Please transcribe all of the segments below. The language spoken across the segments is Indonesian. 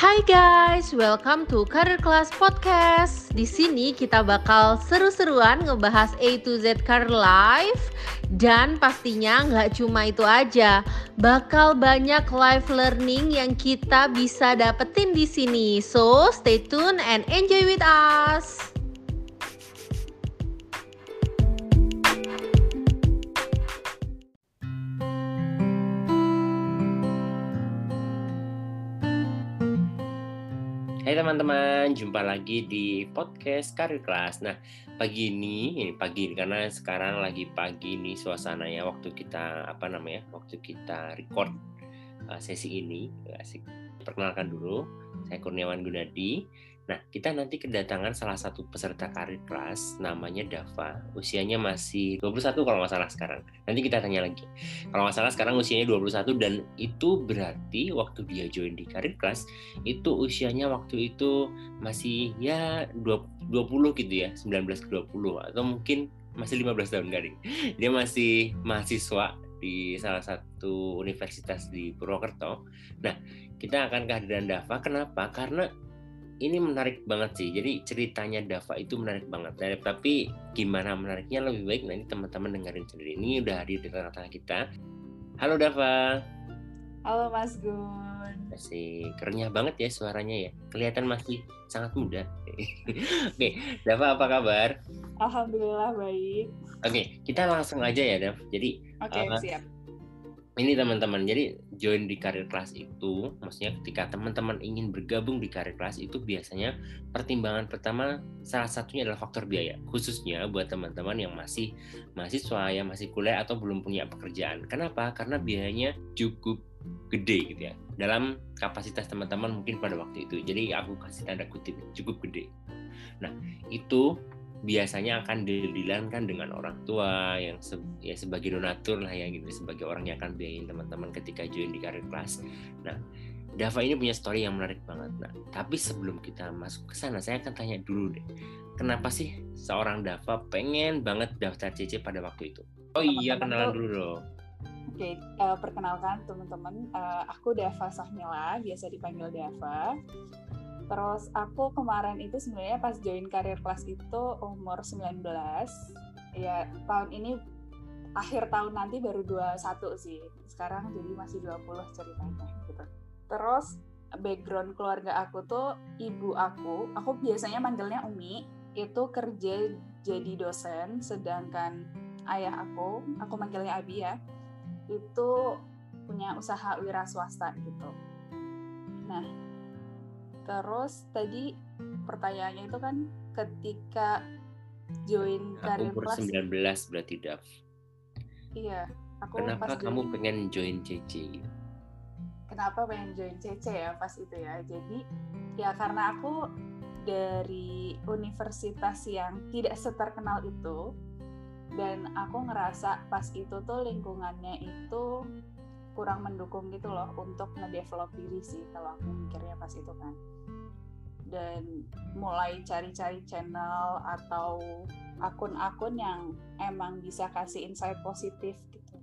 Hai guys, welcome to Career Class Podcast. Di sini kita bakal seru-seruan ngebahas A to Z career life dan pastinya nggak cuma itu aja, bakal banyak life learning yang kita bisa dapetin di sini. So stay tune and enjoy with us. Teman-teman, jumpa lagi di podcast Karir Kelas. Nah, pagi ini, ini pagi ini karena sekarang lagi pagi nih suasananya waktu kita apa namanya? Waktu kita record uh, sesi ini. Asik. Perkenalkan dulu, saya Kurniawan Gunadi. Nah, kita nanti kedatangan salah satu peserta karir kelas namanya Dava. Usianya masih 21 kalau nggak salah sekarang. Nanti kita tanya lagi. Kalau nggak salah sekarang usianya 21 dan itu berarti waktu dia join di karir kelas itu usianya waktu itu masih ya 20 gitu ya, 19 ke 20 atau mungkin masih 15 tahun garing. Dia masih mahasiswa di salah satu universitas di Purwokerto. Nah, kita akan kehadiran Dava. Kenapa? Karena ini menarik banget sih. Jadi ceritanya Dava itu menarik banget. Nah, tapi gimana menariknya lebih baik nanti teman-teman dengerin sendiri. Ini udah hadir di tengah-tengah kita. Halo Dava. Halo Mas Gun. Masih kerenyah banget ya suaranya ya. Kelihatan masih sangat muda. Oke, Dava apa kabar? Alhamdulillah baik. Oke, kita langsung aja ya, Dav. Jadi Oke, uh, siap. Ini teman-teman jadi join di karir kelas itu maksudnya ketika teman-teman ingin bergabung di karir kelas itu biasanya pertimbangan pertama salah satunya adalah faktor biaya khususnya buat teman-teman yang masih mahasiswa yang masih kuliah atau belum punya pekerjaan. Kenapa? Karena biayanya cukup gede gitu ya dalam kapasitas teman-teman mungkin pada waktu itu. Jadi aku kasih tanda kutip cukup gede. Nah itu biasanya akan didilankan dengan orang tua yang se ya sebagai donatur lah ya gitu sebagai orang yang akan biayain teman-teman ketika join di karir kelas. Nah, Dava ini punya story yang menarik banget. Nah, tapi sebelum kita masuk ke sana, saya akan tanya dulu deh, kenapa sih seorang Dava pengen banget daftar CC pada waktu itu? Oh iya, kenalan dulu dong. Oke, uh, perkenalkan teman-teman, uh, aku Dava Sahmila, biasa dipanggil Dava. Terus aku kemarin itu sebenarnya pas join karir kelas itu umur 19. Ya, tahun ini akhir tahun nanti baru 21 sih. Sekarang jadi masih 20 ceritanya gitu. Terus background keluarga aku tuh ibu aku, aku biasanya manggilnya Umi, itu kerja jadi dosen sedangkan ayah aku, aku manggilnya Abi ya, itu punya usaha wira swasta gitu. Nah, Terus tadi pertanyaannya itu kan ketika join karir Umur kelas. 19 berarti Dav. Iya, aku Kenapa pas kamu join- pengen join CC? kenapa pengen join CC ya pas itu ya. Jadi ya karena aku dari universitas yang tidak seterkenal itu dan aku ngerasa pas itu tuh lingkungannya itu kurang mendukung gitu loh untuk ngedevelop diri sih kalau aku mikirnya pas itu kan. Dan mulai cari-cari channel atau akun-akun yang emang bisa kasih insight positif gitu.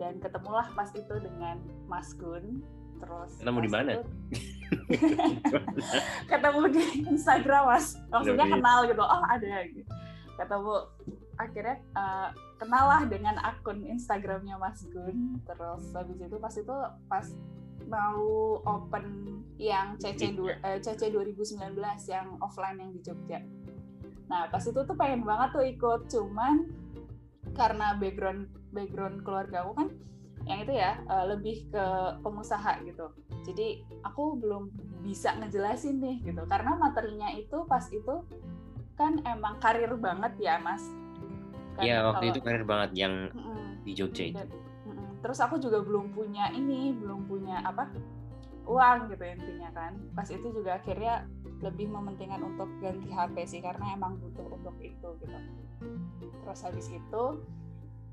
Dan ketemulah pas itu dengan Mas Gun terus Ketemu di mana? ketemu di Instagram mas. Maksudnya kenal gitu. Oh ada gitu. Ketemu akhirnya uh, kenal lah dengan akun Instagramnya Mas Gun. Terus habis itu pas itu pas mau open yang CC du- eh, CC 2019 yang offline yang di Jogja. Nah pas itu tuh pengen banget tuh ikut. Cuman karena background background keluarga aku kan yang itu ya eh, lebih ke pengusaha gitu. Jadi aku belum bisa ngejelasin nih gitu. Karena materinya itu pas itu kan emang karir banget ya mas Kan Iya, waktu kalau- itu karir banget yang Mm-mm. di Jogja itu. Dan- mm-mm. terus aku juga belum punya ini belum punya apa uang gitu intinya kan pas itu juga akhirnya lebih mementingkan untuk ganti HP sih karena emang butuh untuk itu gitu terus habis itu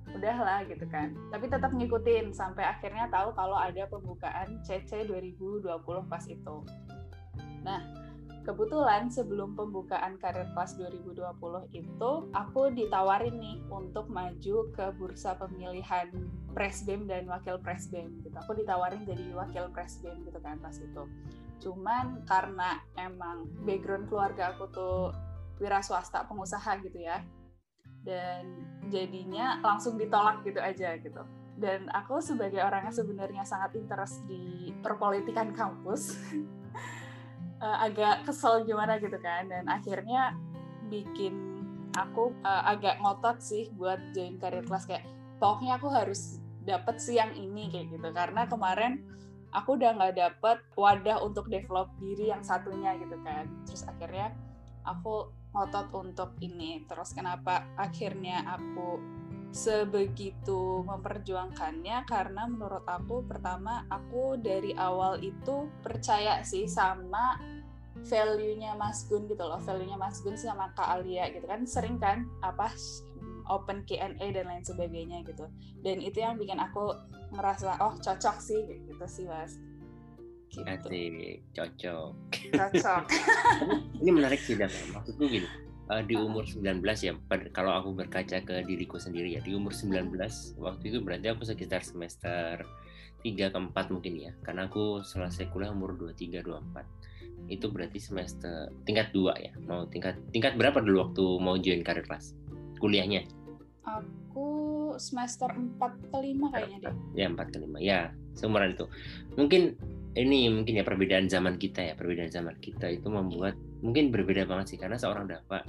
udahlah gitu kan tapi tetap ngikutin sampai akhirnya tahu kalau ada pembukaan CC 2020 pas itu nah kebetulan sebelum pembukaan karir kelas 2020 itu aku ditawarin nih untuk maju ke bursa pemilihan presbem dan wakil presbem gitu. Aku ditawarin jadi wakil presbem gitu kan pas itu. Cuman karena emang background keluarga aku tuh wira swasta pengusaha gitu ya dan jadinya langsung ditolak gitu aja gitu. Dan aku sebagai orang yang sebenarnya sangat interest di perpolitikan kampus uh, agak kesel gimana gitu kan. Dan akhirnya bikin aku uh, agak ngotot sih buat join karir kelas kayak pokoknya aku harus dapet sih yang ini kayak gitu. Karena kemarin aku udah nggak dapet wadah untuk develop diri yang satunya gitu kan. Terus akhirnya aku ngotot untuk ini. Terus kenapa akhirnya aku sebegitu memperjuangkannya karena menurut aku pertama aku dari awal itu percaya sih sama value-nya Mas Gun gitu loh value-nya Mas Gun sama Kak Alia gitu kan sering kan apa open Q&A dan lain sebagainya gitu dan itu yang bikin aku merasa oh cocok sih gitu sih Mas gitu. Asik, cocok. Cocok. ini menarik sih, Dan. Maksudku gini, uh, di umur 19 ya kalau aku berkaca ke diriku sendiri ya di umur 19 waktu itu berarti aku sekitar semester 3 ke 4 mungkin ya karena aku selesai kuliah umur 23 24 itu berarti semester tingkat 2 ya mau tingkat tingkat berapa dulu waktu mau join karir kelas? Kuliahnya? Aku semester 4 ke 5 kayaknya deh. Ya 4 ke 5 ya seumuran itu. Mungkin ini mungkin ya perbedaan zaman kita ya perbedaan zaman kita itu membuat mungkin berbeda banget sih karena seorang Dava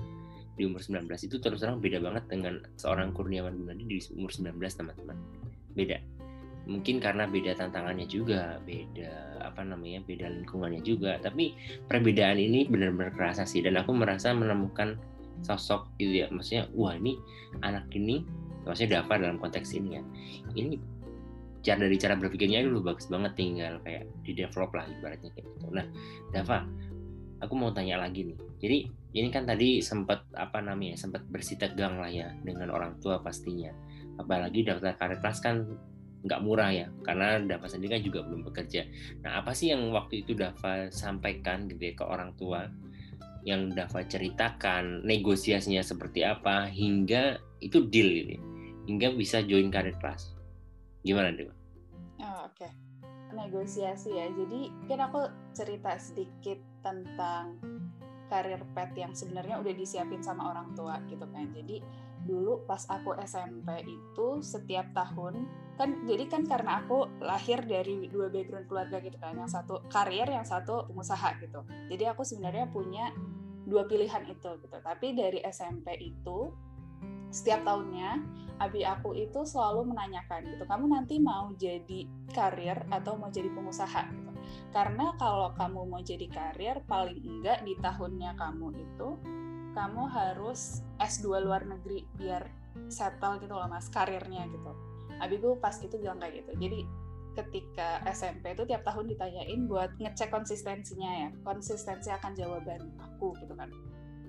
di umur 19 itu terus terang beda banget dengan seorang Kurniawan Gunadi di umur 19 teman-teman. Beda. Mungkin karena beda tantangannya juga beda apa namanya beda lingkungannya juga tapi perbedaan ini benar-benar kerasa sih dan aku merasa menemukan sosok gitu ya. Maksudnya wah ini anak ini maksudnya Dava dalam konteks ini ya ini cara dari cara berpikirnya dulu bagus banget tinggal kayak di develop lah ibaratnya kayak gitu. Nah, Dava, aku mau tanya lagi nih. Jadi ini kan tadi sempat apa namanya sempat bersih tegang lah ya dengan orang tua pastinya. Apalagi daftar karir kelas kan nggak murah ya karena Dava sendiri kan juga belum bekerja. Nah apa sih yang waktu itu Dava sampaikan gitu ya ke orang tua yang Dava ceritakan negosiasinya seperti apa hingga itu deal gitu ya, hingga bisa join karir kelas. Gimana Dewa? Oh, Oke, okay. negosiasi ya. Jadi kan aku cerita sedikit tentang karir pet yang sebenarnya udah disiapin sama orang tua gitu kan. Jadi dulu pas aku SMP itu setiap tahun kan jadi kan karena aku lahir dari dua background keluarga gitu kan yang satu karir yang satu pengusaha gitu jadi aku sebenarnya punya dua pilihan itu gitu tapi dari SMP itu setiap tahunnya abi aku itu selalu menanyakan gitu kamu nanti mau jadi karir atau mau jadi pengusaha? gitu. Karena kalau kamu mau jadi karir paling enggak di tahunnya kamu itu kamu harus S2 luar negeri biar settle gitu loh mas karirnya gitu. Abiku pas itu bilang kayak gitu. Jadi ketika SMP itu tiap tahun ditanyain buat ngecek konsistensinya ya konsistensi akan jawaban aku gitu kan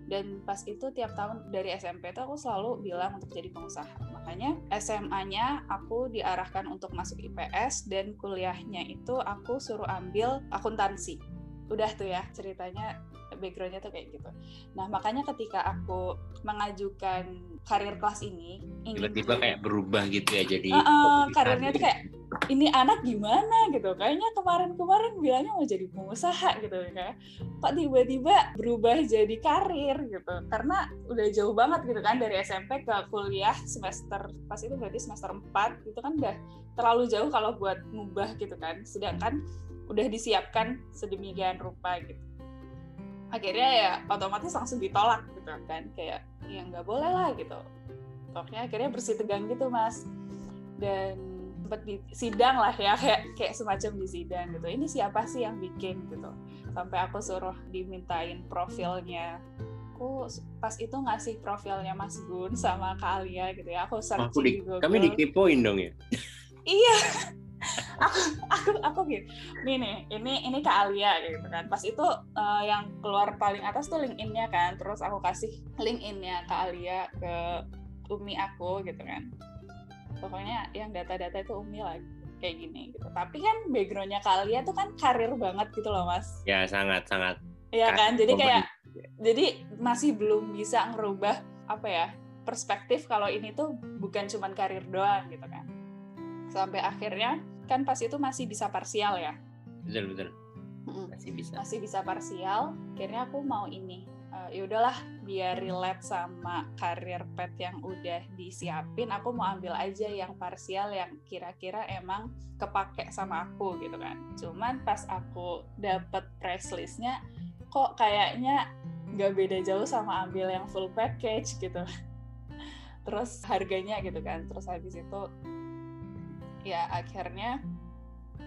dan pas itu tiap tahun dari SMP itu aku selalu bilang untuk jadi pengusaha. Makanya SMA-nya aku diarahkan untuk masuk IPS dan kuliahnya itu aku suruh ambil akuntansi. Udah tuh ya ceritanya backgroundnya tuh kayak gitu. Nah makanya ketika aku mengajukan karir kelas ini, tiba-tiba kayak berubah gitu ya jadi. Uh, uh, karirnya tuh kayak ini anak gimana gitu. Kayaknya kemarin-kemarin bilangnya mau jadi pengusaha gitu ya. Kok tiba-tiba berubah jadi karir gitu. Karena udah jauh banget gitu kan dari SMP ke kuliah semester pas itu berarti semester 4 itu kan udah terlalu jauh kalau buat ngubah gitu kan. Sedangkan udah disiapkan sedemikian rupa gitu akhirnya ya otomatis langsung ditolak gitu kan kayak ya nggak boleh lah gitu. Pokoknya akhirnya bersih tegang gitu mas. Dan sempat di sidang lah ya kayak kayak semacam di sidang gitu. Ini siapa sih yang bikin? gitu. Sampai aku suruh dimintain profilnya. Aku pas itu ngasih profilnya Mas Gun sama Kak Alia gitu ya. Aku searching aku di, di Google. kami dikepoin dong ya? Iya aku aku aku gitu nih ini ini ke Alia gitu kan. Pas itu uh, yang keluar paling atas tuh LinkedIn-nya kan. Terus aku kasih LinkedIn-nya ke Alia ke Umi aku gitu kan. Pokoknya yang data-data itu Umi lah kayak gini gitu. Tapi kan backgroundnya Alia tuh kan karir banget gitu loh mas. Ya sangat sangat ya kan? Jadi kayak jadi masih belum bisa ngerubah apa ya perspektif kalau ini tuh bukan cuman karir doang gitu kan. Sampai akhirnya kan pas itu masih bisa parsial ya? Betul betul. Masih bisa. Masih bisa parsial. Akhirnya aku mau ini uh, ya udahlah biar relate sama karir pet yang udah disiapin aku mau ambil aja yang parsial yang kira-kira emang kepake sama aku gitu kan. Cuman pas aku dapet price listnya kok kayaknya nggak beda jauh sama ambil yang full package gitu. Terus harganya gitu kan terus habis itu ya akhirnya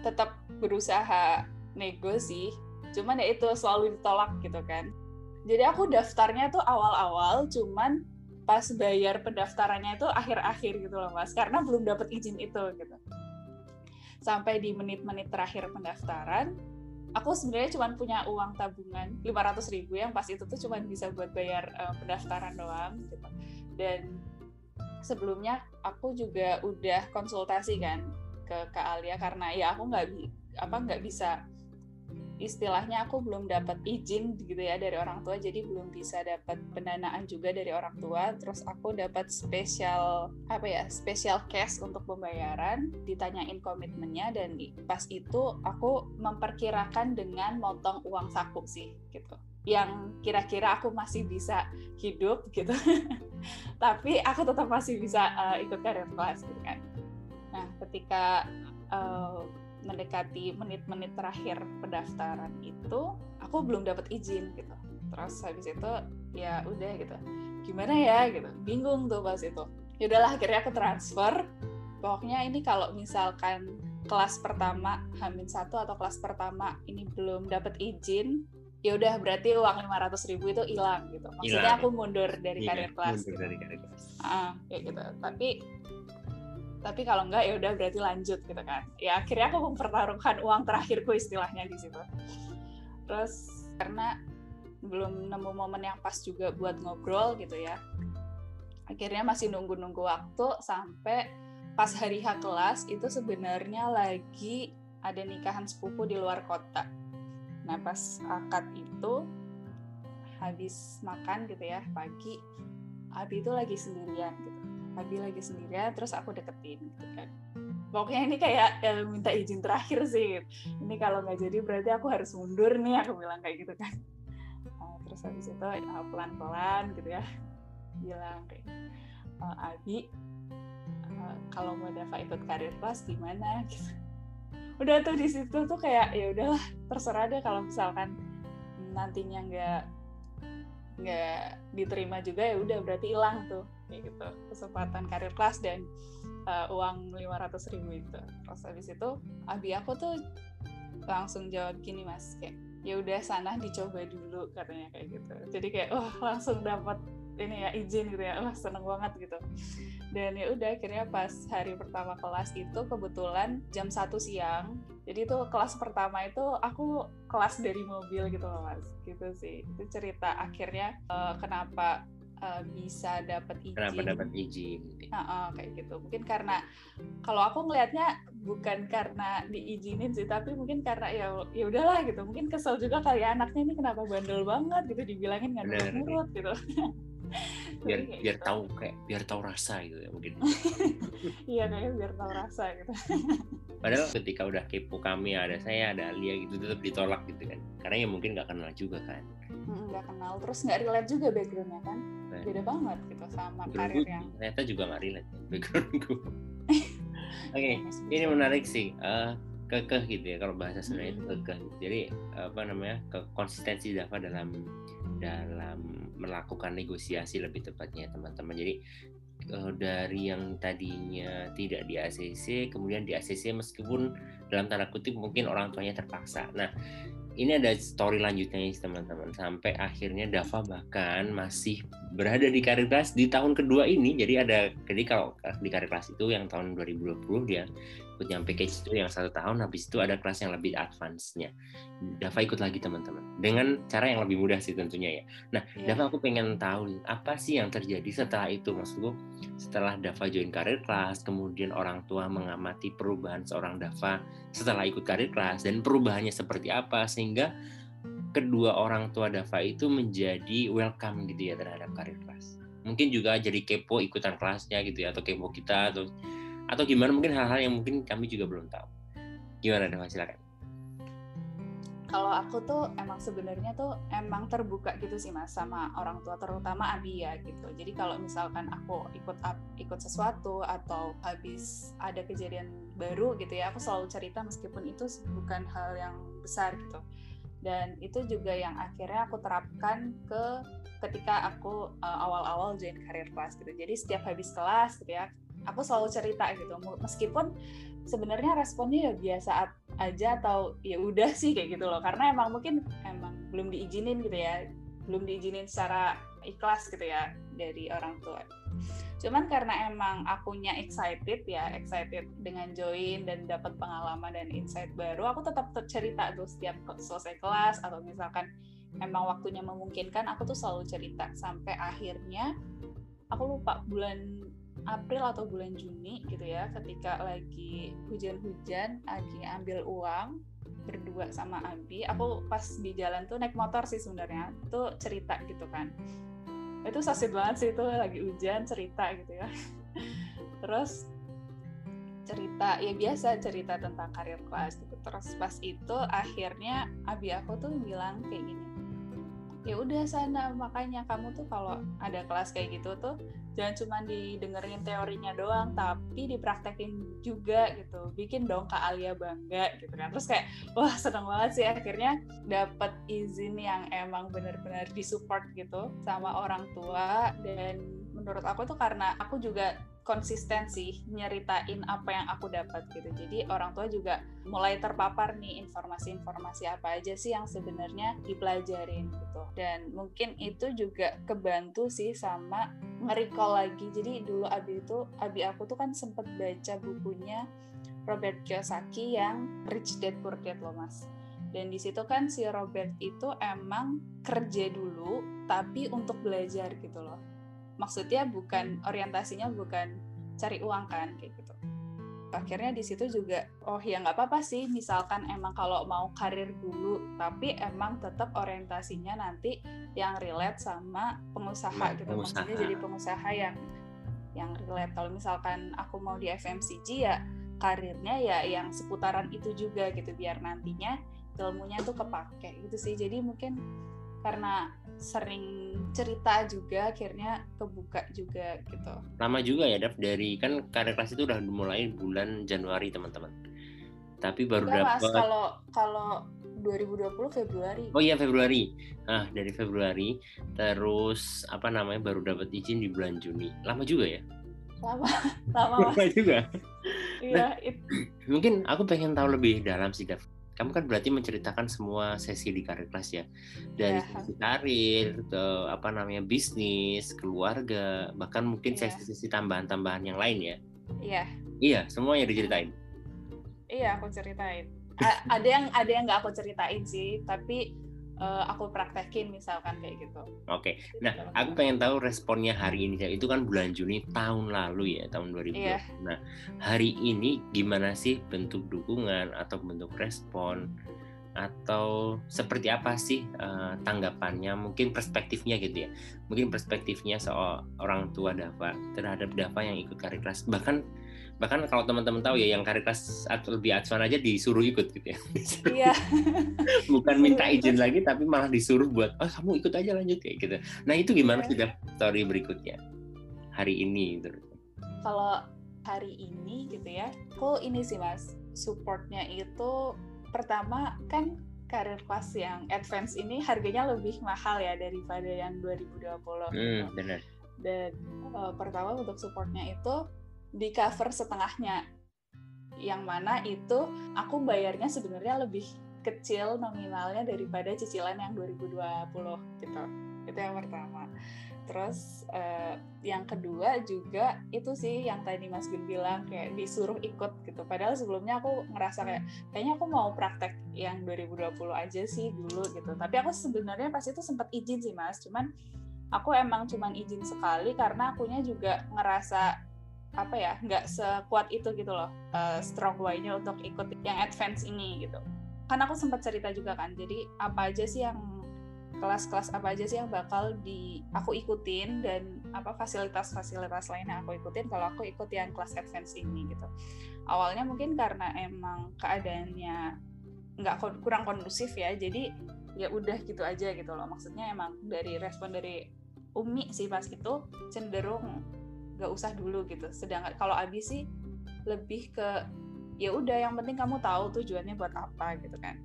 tetap berusaha nego sih. Cuman ya itu selalu ditolak gitu kan. Jadi aku daftarnya tuh awal-awal cuman pas bayar pendaftarannya itu akhir-akhir gitu loh mas. Karena belum dapat izin itu gitu. Sampai di menit-menit terakhir pendaftaran aku sebenarnya cuma punya uang tabungan 500 ribu yang pas itu tuh cuma bisa buat bayar uh, pendaftaran doang gitu. Dan sebelumnya aku juga udah konsultasi kan ke Kak Alia karena ya aku nggak apa nggak bisa istilahnya aku belum dapat izin gitu ya dari orang tua jadi belum bisa dapat pendanaan juga dari orang tua. Terus aku dapat spesial apa ya spesial cash untuk pembayaran ditanyain komitmennya dan pas itu aku memperkirakan dengan motong uang saku sih gitu yang kira-kira aku masih bisa hidup gitu. Tapi aku tetap masih bisa uh, ikut karir kelas gitu kan. Nah ketika uh, mendekati menit-menit terakhir pendaftaran itu aku belum dapat izin gitu. Terus habis itu ya udah gitu. Gimana ya gitu. Bingung tuh pas itu. Ya udahlah akhirnya aku transfer. Pokoknya ini kalau misalkan kelas pertama Hamin satu atau kelas pertama ini belum dapat izin ya udah berarti uang lima ratus ribu itu hilang gitu. Maksudnya ilang. aku mundur dari iya, karir kelas mundur gitu. dari karir kelas. Ah kayak gitu. Tapi tapi kalau enggak ya udah berarti lanjut gitu kan. Ya akhirnya aku mempertaruhkan uang terakhirku istilahnya di situ. Terus karena belum nemu momen yang pas juga buat ngobrol gitu ya. Akhirnya masih nunggu-nunggu waktu sampai pas hari H kelas itu sebenarnya lagi ada nikahan sepupu di luar kota nah pas akad itu habis makan gitu ya pagi Abi itu lagi sendirian gitu. Abi lagi sendirian terus aku deketin gitu kan. Pokoknya ini kayak ya, minta izin terakhir sih. Ini kalau nggak jadi berarti aku harus mundur nih aku bilang kayak gitu kan. Nah, terus habis itu ya, pelan-pelan gitu ya bilang kayak uh, Abi kalau mau Dava ikut karir kelas gimana? Gitu udah tuh di situ tuh kayak ya udahlah terserah deh kalau misalkan nantinya nggak nggak diterima juga ya udah berarti hilang tuh kayak gitu kesempatan karir kelas dan uh, uang 500 ribu itu. Terus habis itu abi aku tuh langsung jawab gini mas kayak ya udah sana dicoba dulu katanya kayak gitu. Jadi kayak wah oh, langsung dapat ini ya izin gitu ya wah seneng banget gitu dan ya udah akhirnya pas hari pertama kelas itu kebetulan jam satu siang jadi itu kelas pertama itu aku kelas dari mobil gitu loh mas gitu sih itu cerita akhirnya uh, kenapa uh, bisa dapat izin. Kenapa dapat izin? Uh, uh, kayak gitu. Mungkin karena kalau aku ngelihatnya bukan karena diizinin sih, tapi mungkin karena ya ya udahlah gitu. Mungkin kesel juga kali ya anaknya ini kenapa bandel banget gitu dibilangin nggak nurut gitu. biar biar gitu. tahu kayak biar tahu rasa gitu ya mungkin. iya kayaknya biar tahu rasa gitu. Padahal ketika udah kepo kami ada saya ada Alia gitu tetap ditolak gitu kan. Karena ya mungkin nggak kenal juga kan. Nggak kenal terus nggak relate juga backgroundnya kan beda banget gitu sama karir yang ternyata juga nggak relate backgroundku oke okay, ini menarik sih uh, kekeh gitu ya kalau bahasa sebenarnya itu kekeh jadi apa namanya konsistensi Dava dalam dalam melakukan negosiasi lebih tepatnya teman-teman. Jadi uh, dari yang tadinya tidak di ACC kemudian di ACC meskipun dalam tanda kutip mungkin orang tuanya terpaksa. Nah ini ada story lanjutnya teman-teman. Sampai akhirnya Dava bahkan masih berada di karir kelas di tahun kedua ini. Jadi ada jadi kalau di kelas itu yang tahun 2020 dia ikut yang package itu yang satu tahun habis itu ada kelas yang lebih advance-nya Dava ikut lagi teman-teman dengan cara yang lebih mudah sih tentunya ya nah yeah. Dava aku pengen tahu apa sih yang terjadi setelah itu maksudku setelah Dava join karir kelas kemudian orang tua mengamati perubahan seorang Dava setelah ikut karir kelas dan perubahannya seperti apa sehingga kedua orang tua Dava itu menjadi welcome gitu ya terhadap karir kelas. Mungkin juga jadi kepo ikutan kelasnya gitu ya atau kepo kita atau atau gimana? Mungkin hal-hal yang mungkin kami juga belum tahu. Gimana Dava silakan. kalau aku tuh emang sebenarnya tuh emang terbuka gitu sih mas sama orang tua terutama Abi ya gitu. Jadi kalau misalkan aku ikut ikut sesuatu atau habis ada kejadian baru gitu ya aku selalu cerita meskipun itu bukan hal yang besar gitu. Dan itu juga yang akhirnya aku terapkan ke ketika aku uh, awal-awal join karir kelas gitu. Jadi setiap habis kelas gitu ya aku selalu cerita gitu meskipun sebenarnya responnya ya biasa aja atau ya udah sih kayak gitu loh. Karena emang mungkin emang belum diizinin gitu ya belum diizinin secara ikhlas gitu ya dari orang tua. Cuman karena emang akunya excited ya excited dengan join dan dapat pengalaman dan insight baru aku tetap cerita tuh setiap selesai kelas atau misalkan emang waktunya memungkinkan aku tuh selalu cerita sampai akhirnya aku lupa bulan April atau bulan Juni gitu ya ketika lagi hujan-hujan lagi ambil uang berdua sama Abi aku pas di jalan tuh naik motor sih sebenarnya tuh cerita gitu kan. Itu sasit banget sih itu lagi hujan cerita gitu ya. Terus cerita ya biasa cerita tentang karir kelas gitu. Terus pas itu akhirnya Abi aku tuh bilang kayak gini ya udah sana makanya kamu tuh kalau ada kelas kayak gitu tuh jangan cuma didengerin teorinya doang tapi dipraktekin juga gitu. Bikin dong kak Alia bangga gitu kan. Terus kayak wah seneng banget sih akhirnya dapat izin yang emang bener-bener disupport gitu sama orang tua. Dan menurut aku tuh karena aku juga konsisten sih nyeritain apa yang aku dapat gitu. Jadi orang tua juga mulai terpapar nih informasi-informasi apa aja sih yang sebenarnya dipelajarin gitu. Dan mungkin itu juga kebantu sih sama nge-recall lagi. Jadi dulu Abi itu Abi aku tuh kan sempet baca bukunya Robert Kiyosaki yang Rich Dad Poor Dad loh Mas. Dan di situ kan si Robert itu emang kerja dulu tapi untuk belajar gitu loh maksudnya bukan orientasinya bukan cari uang kan kayak gitu. Akhirnya di situ juga oh ya nggak apa-apa sih misalkan emang kalau mau karir dulu tapi emang tetap orientasinya nanti yang relate sama pengusaha nah, gitu pengusaha. maksudnya jadi pengusaha yang yang relate. Kalau misalkan aku mau di FMCG ya karirnya ya yang seputaran itu juga gitu biar nantinya ilmunya tuh kepake gitu sih. Jadi mungkin karena sering cerita juga akhirnya kebuka juga gitu. Lama juga ya Dav dari kan karir kelas itu udah mulai bulan Januari teman-teman. Tapi baru dapat kalau kalau 2020 Februari. Oh iya Februari. Ah dari Februari terus apa namanya baru dapat izin di bulan Juni. Lama juga ya? Lama, lama. lama juga. Iya, nah, mungkin aku pengen tahu lebih dalam sih Dav kamu kan berarti menceritakan semua sesi di karir kelas ya dari yeah. sesi karir ke apa namanya bisnis keluarga bahkan mungkin yeah. sesi-sesi tambahan-tambahan yang lain ya iya yeah. iya semuanya diceritain iya aku ceritain A ada yang ada yang nggak aku ceritain sih tapi uh, aku praktekin misalkan kayak gitu. Oke. Okay. Nah, aku pengen tahu responnya hari ini. Itu kan bulan Juni tahun lalu ya, tahun 2020. Yeah. Nah, hari ini gimana sih bentuk dukungan atau bentuk respon atau seperti apa sih uh, tanggapannya mungkin perspektifnya gitu ya mungkin perspektifnya soal orang tua Dava terhadap Dava yang ikut karir kelas bahkan bahkan kalau teman-teman tahu ya yang atau lebih advance aja disuruh ikut gitu ya. Iya. bukan minta izin lagi tapi malah disuruh buat oh kamu ikut aja lanjut kayak gitu. Nah itu gimana sudah iya. story berikutnya? Hari ini gitu kalau hari ini gitu ya aku ini sih mas. Supportnya itu pertama kan karir kelas yang advance ini harganya lebih mahal ya daripada yang 2020 hmm, gitu. benar dan uh, pertama untuk supportnya itu di cover setengahnya. Yang mana itu aku bayarnya sebenarnya lebih kecil nominalnya daripada cicilan yang 2020 gitu. Itu yang pertama. Terus uh, yang kedua juga itu sih yang tadi Mas Gun bilang kayak disuruh ikut gitu. Padahal sebelumnya aku ngerasa kayak kayaknya aku mau praktek yang 2020 aja sih dulu gitu. Tapi aku sebenarnya pas itu sempat izin sih Mas. Cuman aku emang cuman izin sekali karena akunya juga ngerasa apa ya nggak sekuat itu gitu loh uh, strong why-nya untuk ikut yang advance ini gitu. Kan aku sempat cerita juga kan jadi apa aja sih yang kelas-kelas apa aja sih yang bakal di aku ikutin dan apa fasilitas-fasilitas lain yang aku ikutin kalau aku ikut yang kelas advance ini gitu. Awalnya mungkin karena emang keadaannya nggak kurang kondusif ya jadi ya udah gitu aja gitu loh. Maksudnya emang dari respon dari Umi sih pas itu cenderung nggak usah dulu gitu. Sedangkan kalau Abi sih lebih ke ya udah yang penting kamu tahu tujuannya buat apa gitu kan.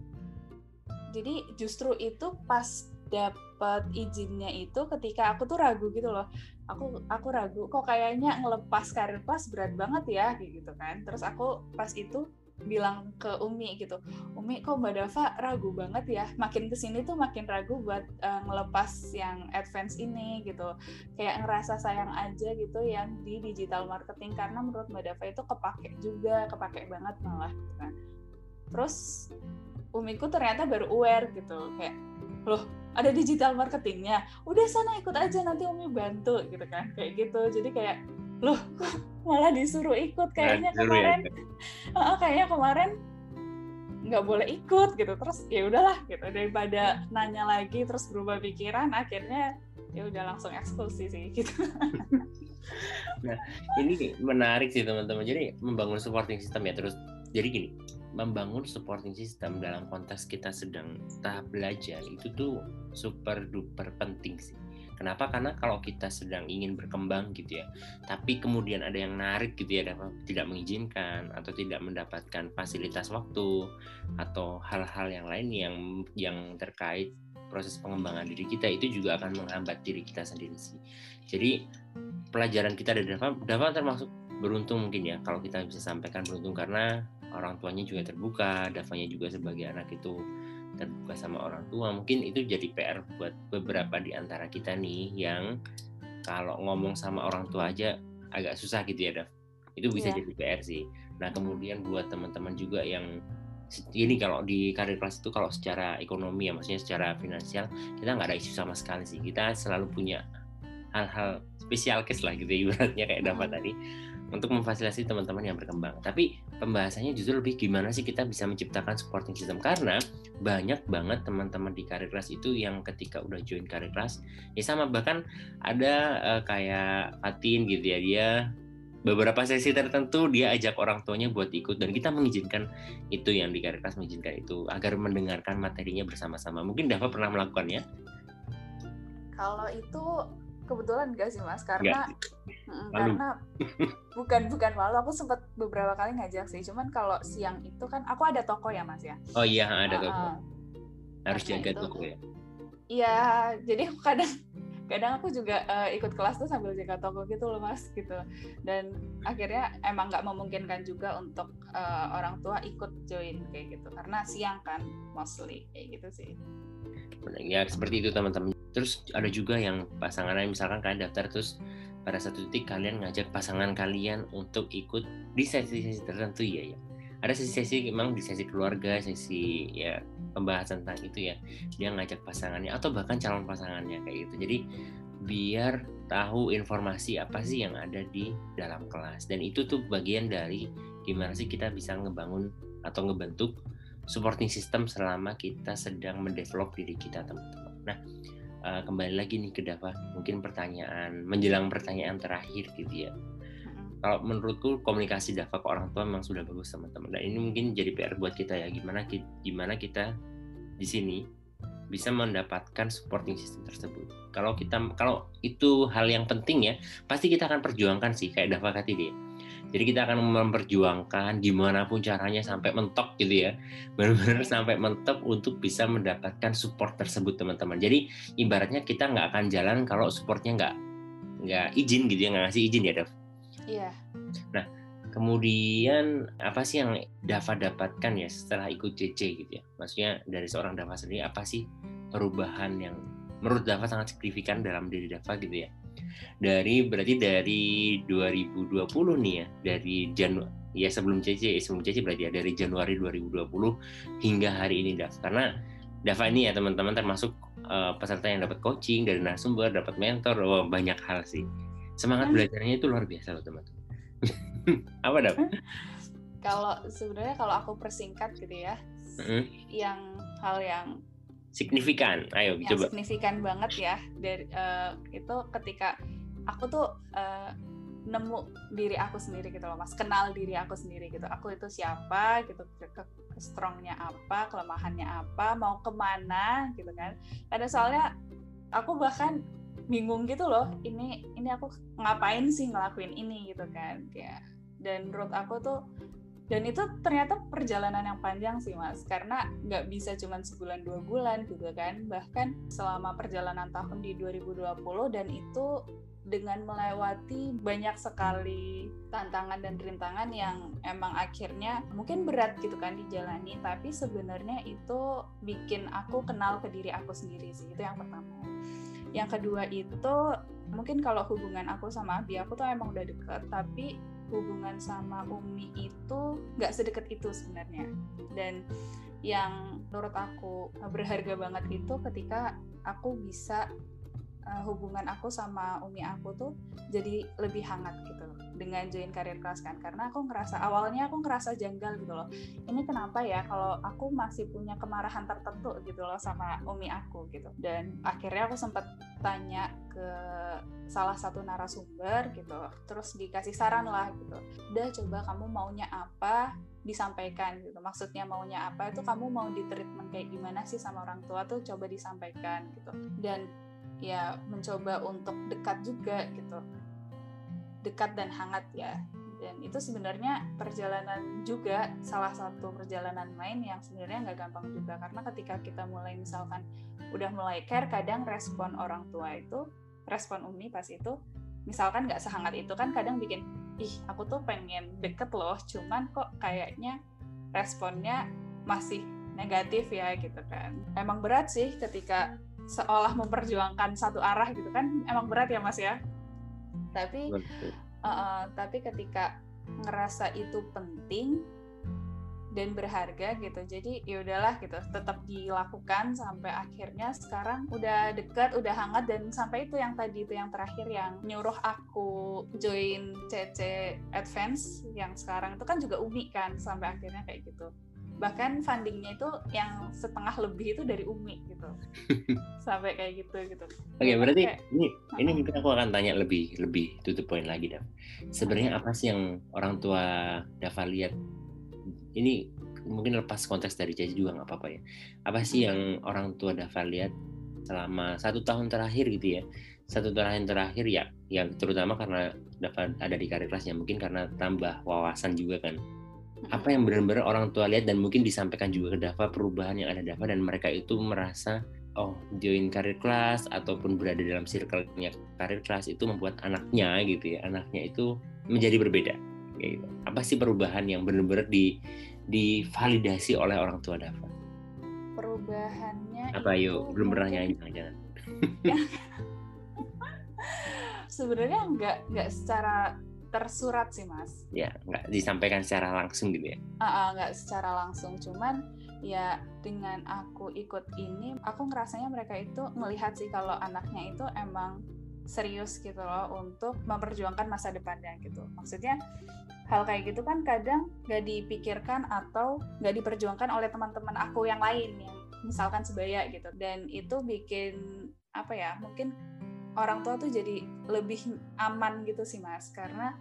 Jadi justru itu pas dapat izinnya itu ketika aku tuh ragu gitu loh. Aku aku ragu kok kayaknya ngelepas karir pas berat banget ya gitu kan. Terus aku pas itu bilang ke Umi gitu, Umi kok Mbak Dava ragu banget ya, makin ke sini tuh makin ragu buat uh, ngelepas yang advance ini gitu, kayak ngerasa sayang aja gitu yang di digital marketing karena menurut Mbak Dava itu kepake juga, kepake banget malah gitu kan. Terus Umiku ternyata baru aware gitu, kayak loh ada digital marketingnya, udah sana ikut aja nanti Umi bantu gitu kan, kayak gitu, jadi kayak loh malah disuruh ikut kayaknya nah, kemarin ya. uh, kayaknya kemarin nggak boleh ikut gitu terus ya udahlah gitu daripada nanya lagi terus berubah pikiran akhirnya ya udah langsung eksklusi sih gitu. nah ini menarik sih teman-teman jadi membangun supporting system ya terus jadi gini membangun supporting system dalam konteks kita sedang tahap belajar itu tuh super duper penting sih Kenapa? Karena kalau kita sedang ingin berkembang gitu ya, tapi kemudian ada yang narik gitu ya, tidak mengizinkan atau tidak mendapatkan fasilitas waktu atau hal-hal yang lain yang yang terkait proses pengembangan diri kita itu juga akan menghambat diri kita sendiri sih. Jadi pelajaran kita dari Dava, Dava termasuk beruntung mungkin ya kalau kita bisa sampaikan beruntung karena orang tuanya juga terbuka, Davanya juga sebagai anak itu terbuka sama orang tua mungkin itu jadi PR buat beberapa di antara kita nih yang kalau ngomong sama orang tua aja agak susah gitu ya Dav itu bisa yeah. jadi PR sih. Nah kemudian buat teman-teman juga yang ini kalau di karir kelas itu kalau secara ekonomi ya maksudnya secara finansial kita nggak ada isu sama sekali sih. Kita selalu punya hal-hal spesial case lah gitu ibaratnya kayak dapat tadi untuk memfasilitasi teman-teman yang berkembang. Tapi pembahasannya justru lebih gimana sih kita bisa menciptakan supporting system karena banyak banget teman-teman di karir kelas itu yang ketika udah join karir kelas ya sama bahkan ada uh, kayak Fatin gitu ya dia beberapa sesi tertentu dia ajak orang tuanya buat ikut dan kita mengizinkan itu yang di karir kelas mengizinkan itu agar mendengarkan materinya bersama-sama. Mungkin Dava pernah melakukannya? Kalau itu kebetulan enggak sih mas karena mm, karena bukan bukan malu aku sempat beberapa kali ngajak sih. Cuman kalau siang itu kan aku ada toko ya mas ya? Oh iya ada toko. Uh, harus jaga itu, toko ya? Iya jadi aku kadang kadang aku juga uh, ikut kelas tuh sambil jaga toko gitu loh mas gitu. Dan akhirnya emang nggak memungkinkan juga untuk uh, orang tua ikut join kayak gitu. Karena siang kan mostly kayak gitu sih. Ya seperti itu teman-teman terus ada juga yang pasangannya misalkan kalian daftar terus pada satu titik kalian ngajak pasangan kalian untuk ikut di sesi-sesi tertentu ya ya ada sesi-sesi memang di sesi keluarga sesi ya pembahasan tentang itu ya. Dia ngajak pasangannya atau bahkan calon pasangannya kayak gitu. Jadi biar tahu informasi apa sih yang ada di dalam kelas. Dan itu tuh bagian dari gimana sih kita bisa ngebangun atau ngebentuk supporting system selama kita sedang mendevelop diri kita teman-teman. Nah uh, kembali lagi nih ke Dava. Mungkin pertanyaan menjelang pertanyaan terakhir gitu ya. Kalau menurutku komunikasi Dava ke orang tua memang sudah bagus teman-teman. Dan ini mungkin jadi PR buat kita ya. Gimana gimana kita di sini bisa mendapatkan supporting system tersebut. Kalau kita kalau itu hal yang penting ya, pasti kita akan perjuangkan sih kayak Dava tadi jadi kita akan memperjuangkan gimana pun caranya sampai mentok gitu ya. Benar-benar sampai mentok untuk bisa mendapatkan support tersebut teman-teman. Jadi ibaratnya kita nggak akan jalan kalau supportnya nggak nggak izin gitu ya nggak ngasih izin ya Dev. Iya. Nah kemudian apa sih yang Dava dapatkan ya setelah ikut CC gitu ya? Maksudnya dari seorang Dava sendiri apa sih perubahan yang menurut Dava sangat signifikan dalam diri Dava gitu ya? dari berarti dari 2020 nih ya dari Janu ya sebelum CC sebelum CC berarti ya dari Januari 2020 hingga hari ini Dav karena Dava ini ya teman-teman termasuk uh, peserta yang dapat coaching dari narasumber dapat mentor oh, banyak hal sih semangat belajarnya itu luar biasa loh teman-teman apa Dav? Kalau sebenarnya kalau aku persingkat gitu ya mm -hmm. yang hal yang signifikan. Ayo yang signifikan banget ya dari uh, itu ketika aku tuh uh, nemu diri aku sendiri gitu loh mas. Kenal diri aku sendiri gitu. Aku itu siapa gitu ke, ke strongnya apa kelemahannya apa mau ke mana gitu kan. Ada soalnya aku bahkan bingung gitu loh ini ini aku ngapain sih ngelakuin ini gitu kan kayak dan menurut aku tuh dan itu ternyata perjalanan yang panjang sih mas. Karena nggak bisa cuma sebulan dua bulan gitu kan. Bahkan selama perjalanan tahun di 2020 dan itu dengan melewati banyak sekali tantangan dan rintangan yang emang akhirnya mungkin berat gitu kan dijalani. Tapi sebenarnya itu bikin aku kenal ke diri aku sendiri sih. Itu yang pertama. Yang kedua itu mungkin kalau hubungan aku sama Abi aku tuh emang udah deket. Tapi hubungan sama Umi itu nggak sedekat itu sebenarnya. Dan yang menurut aku berharga banget itu ketika aku bisa uh, hubungan aku sama umi aku tuh jadi lebih hangat gitu dengan join karir kelas kan. Karena aku ngerasa awalnya aku ngerasa janggal gitu loh. Ini kenapa ya kalau aku masih punya kemarahan tertentu gitu loh sama umi aku gitu. Dan akhirnya aku sempat tanya ke salah satu narasumber gitu terus dikasih saran lah gitu. Udah coba kamu maunya apa disampaikan gitu. Maksudnya maunya apa itu kamu mau di treatment kayak gimana sih sama orang tua tuh coba disampaikan gitu. Dan ya mencoba untuk dekat juga gitu. Dekat dan hangat ya. Dan itu sebenarnya perjalanan juga salah satu perjalanan main yang sebenarnya nggak gampang juga. Karena ketika kita mulai misalkan udah mulai care kadang respon orang tua itu respon umi pas itu misalkan nggak sehangat itu kan kadang bikin ih aku tuh pengen deket loh cuman kok kayaknya responnya masih negatif ya gitu kan. Emang berat sih ketika seolah memperjuangkan satu arah gitu kan? Emang berat ya mas ya? Tapi uh, tapi ketika ngerasa itu penting dan berharga gitu jadi ya udahlah gitu tetap dilakukan sampai akhirnya sekarang udah dekat udah hangat dan sampai itu yang tadi itu yang terakhir yang nyuruh aku join CC Advance yang sekarang itu kan juga Umi kan sampai akhirnya kayak gitu bahkan fundingnya itu yang setengah lebih itu dari Umi gitu. Sampai kayak gitu gitu. Oke okay, berarti kayak, ini uh ini mungkin aku akan tanya lebih lebih to the point lagi Dav sebenarnya apa sih yang orang tua Dava lihat? Ini mungkin lepas konteks dari Jaji juga nggak apa-apa ya. Apa sih yang orang tua Dava lihat selama satu tahun terakhir gitu ya? Satu tahun terakhir ya yang terutama karena dapat ada di karir kelasnya mungkin karena tambah wawasan juga kan apa yang benar-benar orang tua lihat dan mungkin disampaikan juga ke Dava perubahan yang ada Dava dan mereka itu merasa oh join karir kelas ataupun berada dalam circle-nya karir kelas itu membuat anaknya gitu ya anaknya itu menjadi berbeda gitu. apa sih perubahan yang benar-benar di divalidasi oleh orang tua Dava? Perubahannya apa yuk belum pernah nyanyi jangan sebenarnya nggak nggak secara tersurat sih mas. Ya nggak disampaikan secara langsung gitu ya? Uh, uh, nggak secara langsung. Cuman ya dengan aku ikut ini aku ngerasanya mereka itu melihat sih kalau anaknya itu emang serius gitu loh untuk memperjuangkan masa depannya gitu. Maksudnya hal kayak gitu kan kadang nggak dipikirkan atau nggak diperjuangkan oleh teman-teman aku yang lain yang misalkan sebaya gitu. Dan itu bikin apa ya mungkin orang tua tuh jadi lebih aman gitu sih mas. Karena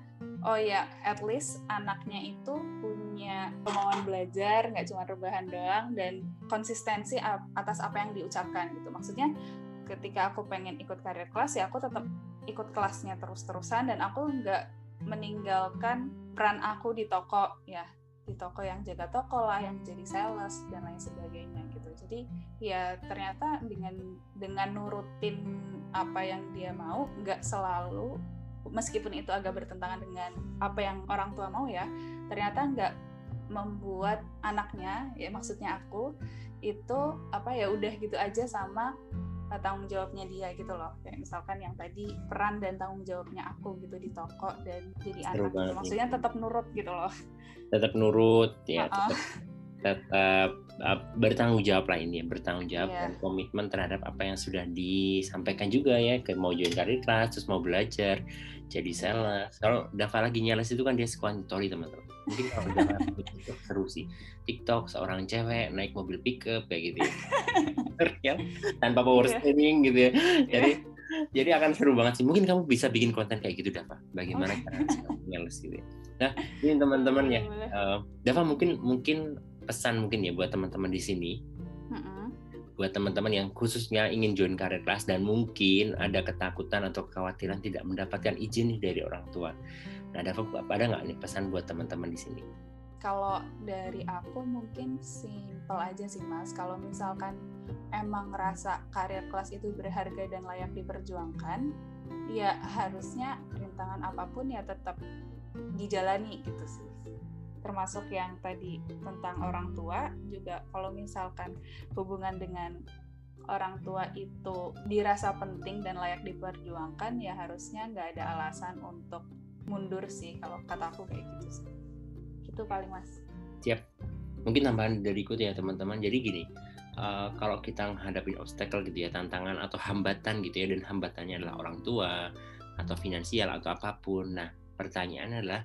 oh ya at least anaknya itu punya kemauan belajar nggak cuma rebahan doang dan konsistensi atas apa yang diucapkan gitu. Maksudnya ketika aku pengen ikut karir kelas ya aku tetap ikut kelasnya terus-terusan dan aku nggak meninggalkan peran aku di toko ya di toko yang jaga toko lah yang jadi sales dan lain sebagainya gitu. Jadi ya ternyata dengan dengan nurutin apa yang dia mau nggak selalu meskipun itu agak bertentangan dengan apa yang orang tua mau ya ternyata nggak membuat anaknya ya maksudnya aku itu apa ya udah gitu aja sama uh, tanggung jawabnya dia gitu loh kayak misalkan yang tadi peran dan tanggung jawabnya aku gitu di toko dan jadi Seru anak gitu. maksudnya tetap nurut gitu loh tetap nurut ya uh -uh. tetap tetap uh, bertanggung jawab lah ini ya bertanggung jawab yeah. dan komitmen terhadap apa yang sudah disampaikan juga ya ke mau join karir kelas terus mau belajar jadi sales kalau Dava lagi nyales itu kan dia story teman-teman mungkin kalau Dava itu seru sih TikTok seorang cewek naik mobil pickup kayak gitu ya, ya tanpa power yeah. steering gitu ya jadi yeah. Jadi akan seru banget sih. Mungkin kamu bisa bikin konten kayak gitu, Dava. Bagaimana cara nyales gitu. Ya. Nah, ini teman-teman ya. Uh, Dava mungkin mungkin pesan mungkin ya buat teman-teman di sini. Buat teman-teman yang khususnya ingin join karir kelas dan mungkin ada ketakutan atau kekhawatiran tidak mendapatkan izin dari orang tua. Nah, Dava ada nggak nih pesan buat teman-teman di sini? Kalau dari aku mungkin simple aja sih Mas. Kalau misalkan emang ngerasa karir kelas itu berharga dan layak diperjuangkan, ya harusnya rintangan apa pun ya tetap dijalani gitu sih. Termasuk yang tadi tentang orang tua juga kalau misalkan hubungan dengan orang tua itu dirasa penting dan layak diperjuangkan ya harusnya nggak ada alasan untuk mundur sih kalau kata aku kayak gitu sih. Itu paling mas. Siap. Mungkin tambahan dariku ya teman-teman. Jadi gini, uh, kalau kita menghadapi obstacle gitu ya tantangan atau hambatan gitu ya dan hambatannya adalah orang tua atau finansial atau apa pun nah pertanyaan adalah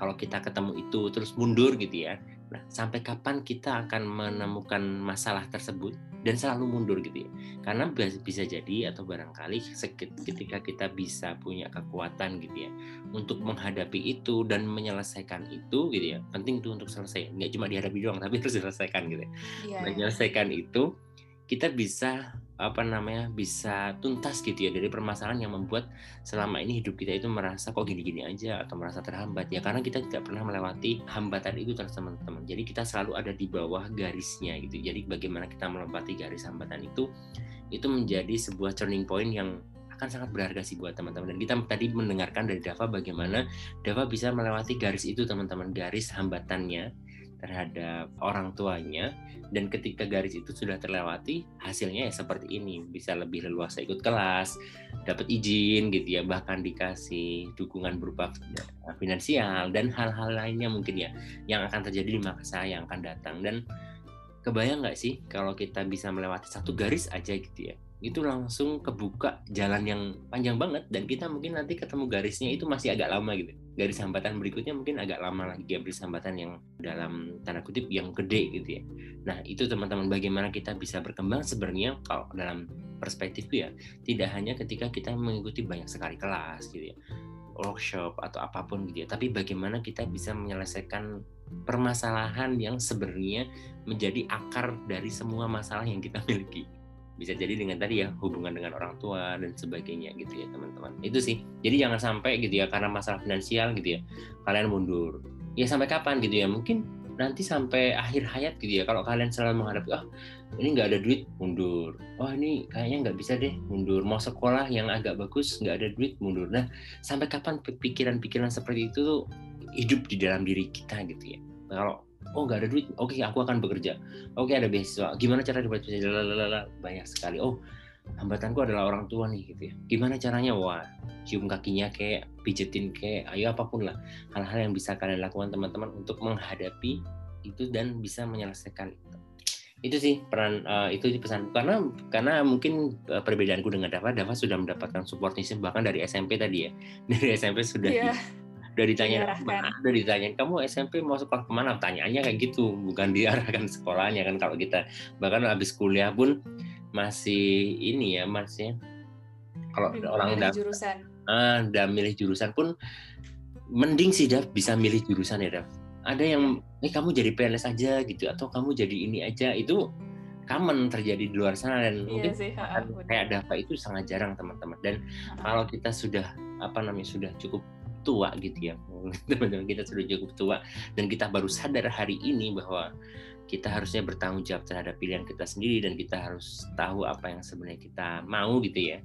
kalau kita ketemu itu terus mundur gitu ya Nah, sampai kapan kita akan menemukan masalah tersebut dan selalu mundur gitu ya? Karena bisa jadi atau barangkali ketika kita bisa punya kekuatan gitu ya untuk menghadapi itu dan menyelesaikan itu gitu ya. Penting tuh untuk selesai. Nggak cuma dihadapi doang, tapi harus diselesaikan gitu ya. Yeah. Menyelesaikan itu kita bisa apa namanya bisa tuntas gitu ya dari permasalahan yang membuat selama ini hidup kita itu merasa kok gini-gini aja atau merasa terhambat ya. Karena kita tidak pernah melewati hambatan itu terus teman-teman. Jadi kita selalu ada di bawah garisnya gitu. Jadi bagaimana kita melewati garis hambatan itu itu menjadi sebuah turning point yang akan sangat berharga sih buat teman-teman. Dan kita tadi mendengarkan dari Dava bagaimana Dava bisa melewati garis itu teman-teman garis hambatannya terhadap orang tuanya dan ketika garis itu sudah terlewati hasilnya ya seperti ini. Bisa lebih leluasa ikut kelas dapat izin gitu ya bahkan dikasih dukungan berupa finansial dan hal-hal lainnya mungkin ya yang akan terjadi di masa yang akan datang. Dan kebayang nggak sih kalau kita bisa melewati satu garis aja gitu ya itu langsung kebuka jalan yang panjang banget dan kita mungkin nanti ketemu garisnya itu masih agak lama gitu garis hambatan berikutnya mungkin agak lama lagi garis hambatan yang dalam tanda kutip yang gede gitu ya. Nah itu teman-teman bagaimana kita bisa berkembang sebenarnya kalau dalam perspektifku ya tidak hanya ketika kita mengikuti banyak sekali kelas gitu ya workshop atau apa pun gitu ya tapi bagaimana kita bisa menyelesaikan permasalahan yang sebenarnya menjadi akar dari semua masalah yang kita miliki bisa jadi dengan tadi ya hubungan dengan orang tua dan sebagainya gitu ya teman-teman. Itu sih. Jadi jangan sampai gitu ya karena masalah finansial gitu ya kalian mundur. Ya sampai kapan gitu ya? Mungkin nanti sampai akhir hayat gitu ya kalau kalian selalu menghadapi oh ini nggak ada duit mundur. Oh ini kayaknya nggak bisa deh mundur. Mau sekolah yang agak bagus nggak ada duit mundur. Nah sampai kapan pikiran-pikiran seperti itu tuh hidup di dalam diri kita gitu ya? Kalau oh nggak ada duit. Oke okay, aku akan bekerja. Oke okay, ada beasiswa. Gimana cara dapat beasiswa? Banyak sekali. Oh hambatanku adalah orang tua nih gitu ya. Gimana caranya? Wah cium kakinya kayak pijetin kayak ayo apa pun lah. Hal-hal yang bisa kalian lakukan teman-teman untuk menghadapi itu dan bisa menyelesaikan itu. Itu sih peran uh, itu pesan karena karena mungkin uh, perbedaanku dengan Dava Dava sudah mendapatkan support system bahkan dari SMP tadi ya. Dari SMP sudah yeah udah ditanya udah ditanya kamu SMP mau sekolah ke mana pertanyaannya kayak gitu bukan diarahkan sekolahnya kan kalau kita. Bahkan habis kuliah pun masih ini ya masih kalau orang udah jurusan. Ah udah milih jurusan pun mending sih Dav bisa milih jurusan ya Dav ada yang eh kamu jadi PNS aja gitu atau kamu jadi ini aja itu common terjadi di luar sana dan iya mungkin sih, ha, kayak Dava itu sangat jarang teman-teman. Dan kalau kita sudah apa namanya sudah cukup tua gitu ya. Teman-teman kita sudah cukup tua. Dan kita baru sadar hari ini bahwa kita harusnya bertanggung jawab terhadap pilihan kita sendiri dan kita harus tahu apa yang sebenarnya kita mau gitu ya.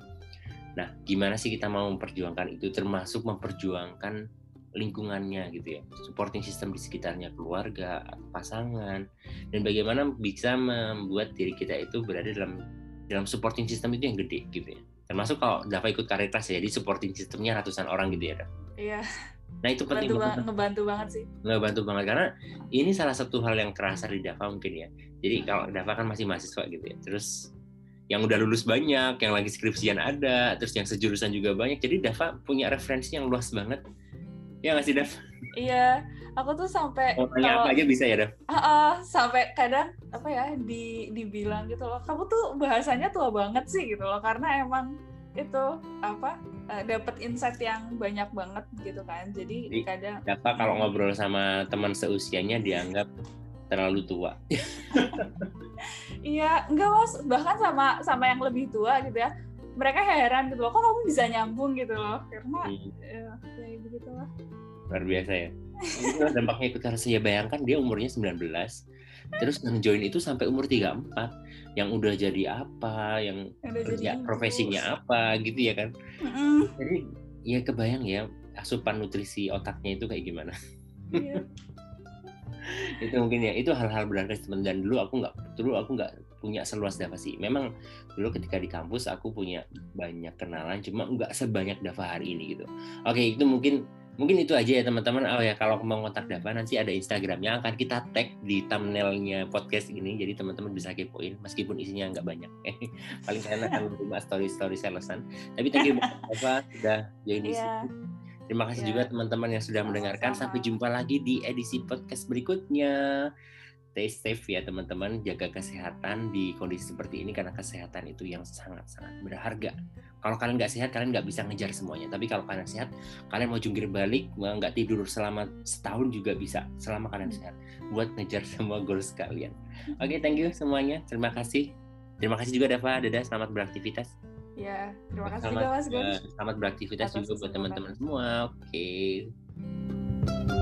Nah gimana sih kita mau memperjuangkan itu? Termasuk memperjuangkan lingkungannya gitu ya. Supporting system di sekitarnya keluarga pasangan. Dan bagaimana bisa membuat diri kita itu berada dalam dalam supporting system itu yang gede gitu ya termasuk kalau dapat ikut karir kelas ya jadi supporting sistemnya ratusan orang gitu ya Iya. Nah itu penting banget. Ngebantu banget sih. Ngebantu banget karena ini salah satu hal yang kerasa di Dava mungkin ya. Jadi kalau Dava kan masih mahasiswa gitu ya. Terus yang udah lulus banyak, yang lagi skripsian ada, terus yang sejurusan juga banyak. Jadi Dava punya referensi yang luas banget. Ya nggak sih Dav? Iya, aku tuh sampai kalau, apa aja bisa ya Dav? Uh, uh, sampai kadang apa ya di dibilang gitu loh, kamu tuh bahasanya tua banget sih gitu loh, karena emang itu apa uh, dapat insight yang banyak banget gitu kan jadi, jadi kadang apa kalau ngobrol sama teman seusianya dianggap terlalu tua iya enggak mas bahkan sama sama yang lebih tua gitu ya mereka heran gitu loh kok kamu bisa nyambung gitu loh? Karena hmm. ya, ya begitu lah luar biasa ya. Dampaknya ikut karena saya bayangkan dia umurnya 19 terus join itu sampai umur 34 yang udah jadi apa yang kerja profesinya apa gitu ya kan? Mm -hmm. jadi ya kebayang ya asupan nutrisi otaknya itu kayak gimana? Iya. itu mungkin ya itu hal-hal berharga teman dan dulu aku nggak dulu aku nggak punya seluas Dava sih. Memang dulu ketika di kampus aku punya banyak kenalan cuma nggak sebanyak Dava hari ini gitu. Oke itu mungkin mungkin itu aja ya teman-teman. Oh ya kalau mau kontak Dava nanti ada Instagramnya akan kita tag di thumbnailnya podcast ini. Jadi teman-teman bisa kepoin meskipun isinya nggak banyak. Paling kalian akan menerima story story salesan. Tapi thank you Dava sudah join di yeah. Terima kasih yeah. juga teman-teman yang sudah mendengarkan. Sampai jumpa lagi di edisi podcast berikutnya stay safe ya teman-teman, jaga kesehatan di kondisi seperti ini karena kesehatan itu yang sangat-sangat berharga. Kalau kalian nggak sehat, kalian nggak bisa ngejar semuanya. Tapi kalau kalian sehat, kalian mau jungkir balik, nggak tidur selama setahun juga bisa selama kalian sehat buat ngejar semua goals kalian. Oke, okay, thank you semuanya. Terima kasih. Terima kasih juga Dava, Dada, selamat beraktivitas. Ya, terima kasih selamat, juga Mas Gun. Selamat beraktivitas juga buat teman-teman semua. Oke. Okay.